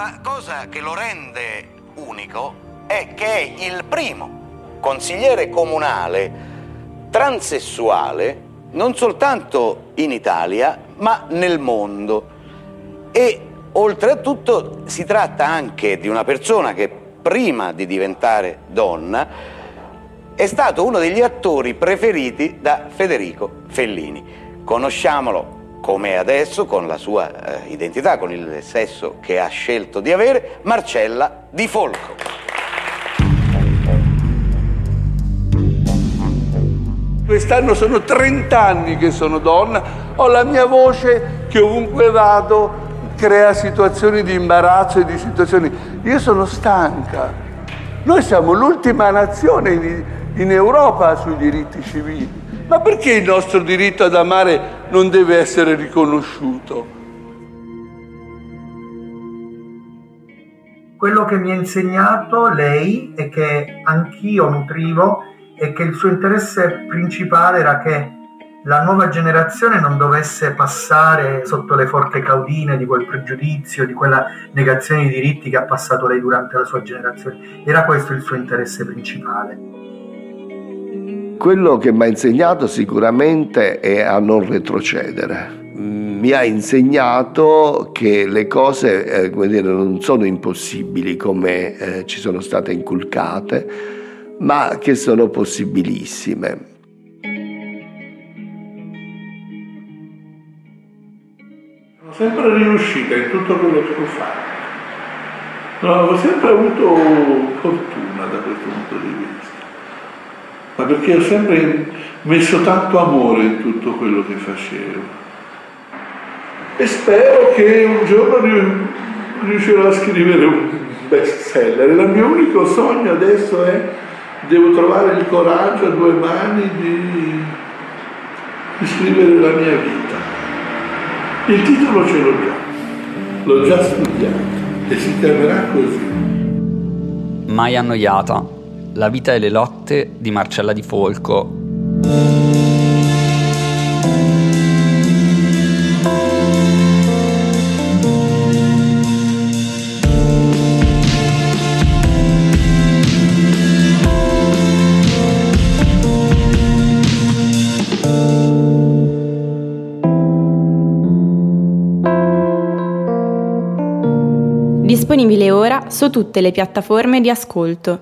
La cosa che lo rende unico è che è il primo consigliere comunale transessuale non soltanto in Italia ma nel mondo e oltretutto si tratta anche di una persona che prima di diventare donna è stato uno degli attori preferiti da Federico Fellini. Conosciamolo come adesso, con la sua eh, identità, con il sesso che ha scelto di avere, Marcella Di Folco. Quest'anno sono 30 anni che sono donna, ho la mia voce che ovunque vado crea situazioni di imbarazzo e di situazioni... Io sono stanca. Noi siamo l'ultima nazione in, in Europa sui diritti civili. Ma perché il nostro diritto ad amare non deve essere riconosciuto? Quello che mi ha insegnato lei e che anch'io nutrivo è che il suo interesse principale era che la nuova generazione non dovesse passare sotto le forche caudine di quel pregiudizio, di quella negazione di diritti che ha passato lei durante la sua generazione. Era questo il suo interesse principale. Quello che mi ha insegnato sicuramente è a non retrocedere. Mi ha insegnato che le cose eh, dire, non sono impossibili come eh, ci sono state inculcate, ma che sono possibilissime. sempre riuscita in tutto quello che ho fatto. No, ho sempre avuto fortuna da questo punto di vista, ma perché ho sempre messo tanto amore in tutto quello che facevo. E spero che un giorno riuscirò a scrivere un best seller. Il mio unico sogno adesso è devo trovare il coraggio a due mani di, di scrivere la mia vita. Il titolo ce l'ho già, l'ho già studiato e si chiamerà così. Mai annoiata. La vita e le lotte di Marcella Di Folco disponibile ora su tutte le piattaforme di ascolto.